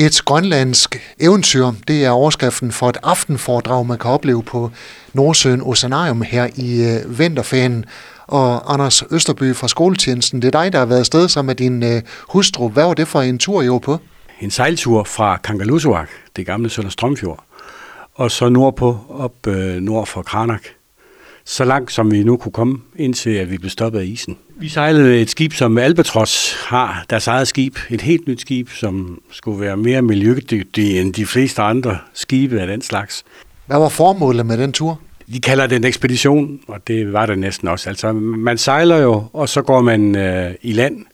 Et grønlandsk eventyr, det er overskriften for et aftenforedrag, man kan opleve på Nordsøen Oceanarium her i øh, vinterferien. Og Anders Østerby fra skoletjenesten, det er dig, der har været afsted sammen med din øh, hustru. Hvad var det for en tur, I var på? En sejltur fra Kangalusuak, det gamle Sønder Strømfjord, og så nordpå, op øh, nord for Kranak. Så langt som vi nu kunne komme, indtil at vi blev stoppet af isen. Vi sejlede et skib, som Albatros har, deres eget skib. Et helt nyt skib, som skulle være mere miljødygtigt end de fleste andre skibe af den slags. Hvad var formålet med den tur? De kalder det en ekspedition, og det var det næsten også. Altså, man sejler jo, og så går man øh, i land.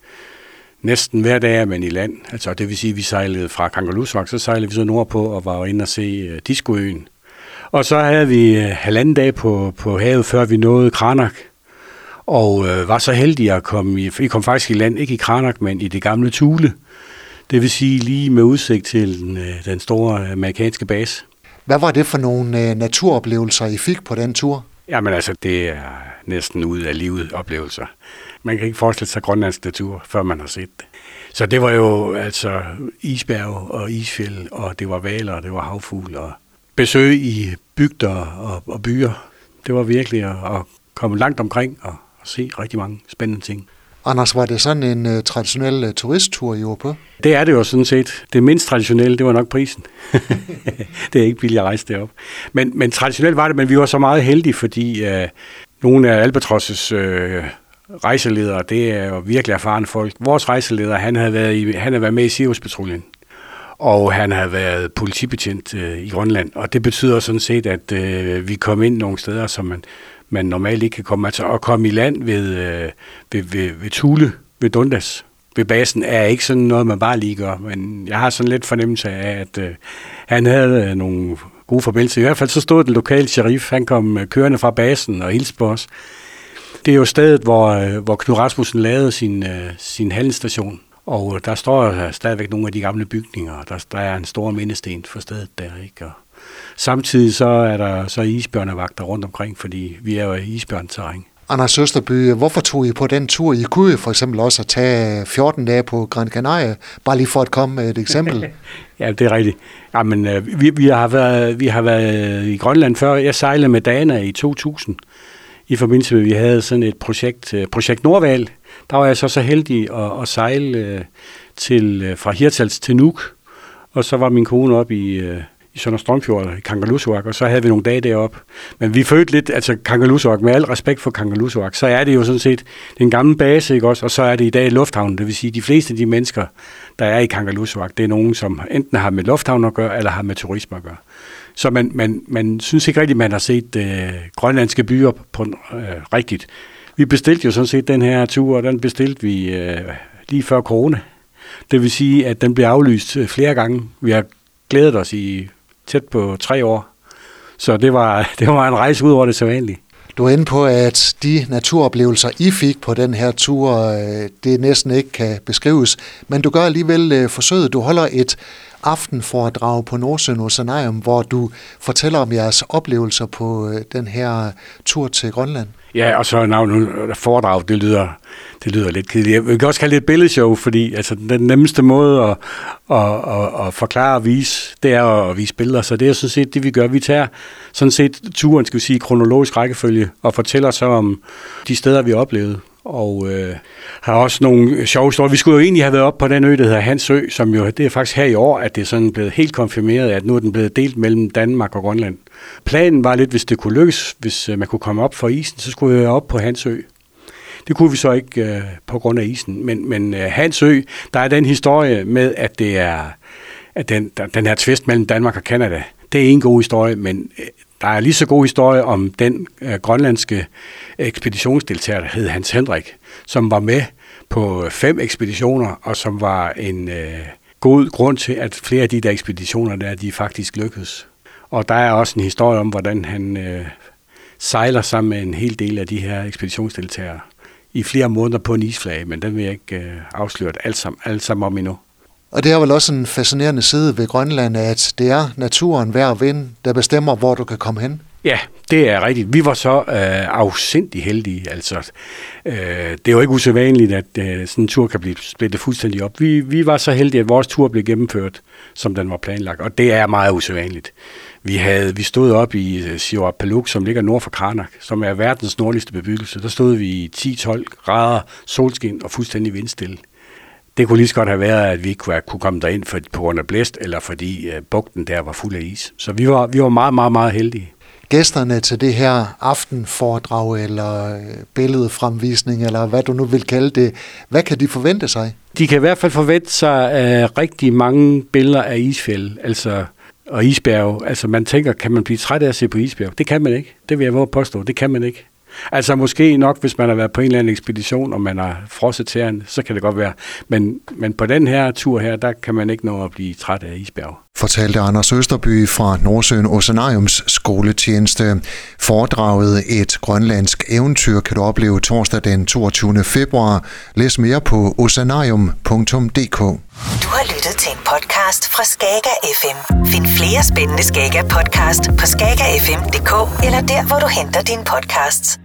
Næsten hver dag er man i land. Altså, det vil sige, at vi sejlede fra Kangalusvak, så sejlede vi så nordpå og var inde og se øh, Diskoøen. Og så havde vi øh, halvanden dag på, på havet, før vi nåede Kranak. Og øh, var så heldige at komme i, vi kom faktisk i land, ikke i Kranak, men i det gamle Thule. Det vil sige lige med udsigt til den, øh, den store amerikanske base. Hvad var det for nogle øh, naturoplevelser, I fik på den tur? Jamen altså, det er næsten ud af livet oplevelser. Man kan ikke forestille sig grønlandsk natur, før man har set det. Så det var jo altså isbjerg og isfjeld, og det var valer, og det var havfugle, og besøg i bygder og, og byer. Det var virkelig at, at komme langt omkring og, og se rigtig mange spændende ting. Anders, var det sådan en uh, traditionel uh, turisttur, I på? Det er det jo sådan set. Det mindst traditionelle, det var nok prisen. det er ikke billigt at rejse derop. Men, men traditionelt var det, men vi var så meget heldige, fordi uh, nogle af Albatross' uh, rejseledere, det er jo virkelig erfarne folk. Vores rejseleder, han havde været, i, han havde været med i Sirius-patruljen og han har været politibetjent øh, i Grønland, og det betyder sådan set, at øh, vi kom ind nogle steder, som man, man normalt ikke kan komme. Altså at komme i land ved, øh, ved, ved, ved Thule, ved Dundas, ved basen, er ikke sådan noget, man bare lige gør, men jeg har sådan lidt fornemmelse af, at øh, han havde øh, nogle gode forbindelser. I hvert fald så stod den lokale sheriff, han kom øh, kørende fra basen og hilste på os. Det er jo stedet, hvor, øh, hvor Knud Rasmussen lavede sin, øh, sin handelsstation. Og der står stadigvæk nogle af de gamle bygninger, der, der er en stor mindesten for stedet der, ikke? Og samtidig så er der så isbjørnevagter rundt omkring, fordi vi er jo i isbjørnterræn. Anders Søsterby, hvorfor tog I på den tur? I kunne jo for eksempel også at tage 14 dage på Gran Canaria, bare lige for at komme med et eksempel. ja, det er rigtigt. Jamen, øh, vi, vi, har været, vi har været i Grønland før. Jeg sejlede med Dana i 2000, i forbindelse med, at vi havde sådan et projekt, øh, projekt Nordval, der var jeg så så heldig at, at sejle øh, til, øh, fra Hirtals til Nuuk, og så var min kone op i, i Sønder Strømfjord, i Kangalusuak, og så havde vi nogle dage deroppe. Men vi følte lidt, altså Kangalusuak, med al respekt for Kangalusuak, så er det jo sådan set den gamle base, ikke også? Og så er det i dag lufthavnen, det vil sige, de fleste af de mennesker, der er i Kangalusuak, det er nogen, som enten har med lufthavn at gøre, eller har med turisme at gøre. Så man, man, man synes ikke rigtigt, man har set øh, grønlandske byer på øh, rigtigt. Vi bestilte jo sådan set den her tur, og den bestilte vi øh, lige før corona. Det vil sige, at den bliver aflyst øh, flere gange. Vi har glædet os i tæt på tre år. Så det var, det var en rejse ud over det sædvanlige. Du er inde på, at de naturoplevelser, I fik på den her tur, øh, det næsten ikke kan beskrives. Men du gør alligevel øh, forsøget. Du holder et aftenforedrag på Nordsøen Oceanarium, hvor du fortæller om jeres oplevelser på øh, den her tur til Grønland. Ja, og så navnet øh, foredrag, det lyder, det lyder lidt kedeligt. Jeg kan også kalde det et billedshow, fordi altså, den nemmeste måde at, at, at, at forklare og vise, det er at vise billeder. Så det er sådan set det, vi gør. Vi tager sådan set turen, skal vi sige, kronologisk rækkefølge, og fortæller så om de steder, vi oplevede og øh, har også nogle sjove historier. Vi skulle jo egentlig have været op på den ø, der hedder Hansø, som jo, det er faktisk her i år, at det er sådan blevet helt konfirmeret, at nu er den blevet delt mellem Danmark og Grønland. Planen var lidt, hvis det kunne lykkes, hvis øh, man kunne komme op for isen, så skulle vi op på Hansø. Det kunne vi så ikke øh, på grund af isen, men, men øh, Hansø, der er den historie med, at det er at den, den her tvist mellem Danmark og Kanada, det er en god historie, men øh, der er lige så god historie om den øh, grønlandske ekspeditionsdeltager, der hed Hans Hendrik, som var med på øh, fem ekspeditioner, og som var en øh, god grund til, at flere af de der ekspeditioner der, de faktisk lykkedes. Og der er også en historie om, hvordan han øh, sejler sammen med en hel del af de her ekspeditionsdeltagere i flere måneder på en isflage, men den vil jeg ikke øh, afsløre alt sammen, alt sammen om endnu. Og det er vel også en fascinerende side ved Grønland, at det er naturen hver vind, der bestemmer, hvor du kan komme hen. Ja, det er rigtigt. Vi var så øh, afsindig heldige. Altså, øh, det er jo ikke usædvanligt, at øh, sådan en tur kan blive splittet fuldstændig op. Vi, vi var så heldige, at vores tur blev gennemført, som den var planlagt, og det er meget usædvanligt. Vi, havde, vi stod op i øh, uh, Paluk, som ligger nord for Karnak, som er verdens nordligste bebyggelse. Der stod vi i 10-12 grader solskin og fuldstændig vindstille. Det kunne lige så godt have været, at vi ikke kunne komme derind for, på grund af blæst, eller fordi uh, bugten der var fuld af is. Så vi var, vi var meget, meget, meget heldige gæsterne til det her aftenforedrag eller øh, billedfremvisning, eller hvad du nu vil kalde det, hvad kan de forvente sig? De kan i hvert fald forvente sig uh, rigtig mange billeder af isfjeld, altså og isbjerg. Altså man tænker, kan man blive træt af at se på isbjerg? Det kan man ikke. Det vil jeg våge påstå. Det kan man ikke. Altså måske nok, hvis man har været på en eller anden ekspedition, og man har frosset tæren, så kan det godt være. Men, men på den her tur her, der kan man ikke nå at blive træt af isbjerg. Fortalte Anders Østerby fra Nordsøen Oceanariums skoletjeneste. Foredraget Et grønlandsk eventyr kan du opleve torsdag den 22. februar. Læs mere på oceanarium.dk. Du har lyttet til en podcast fra Skager FM. Find flere spændende Skager podcast på skagerfm.dk eller der, hvor du henter dine podcasts.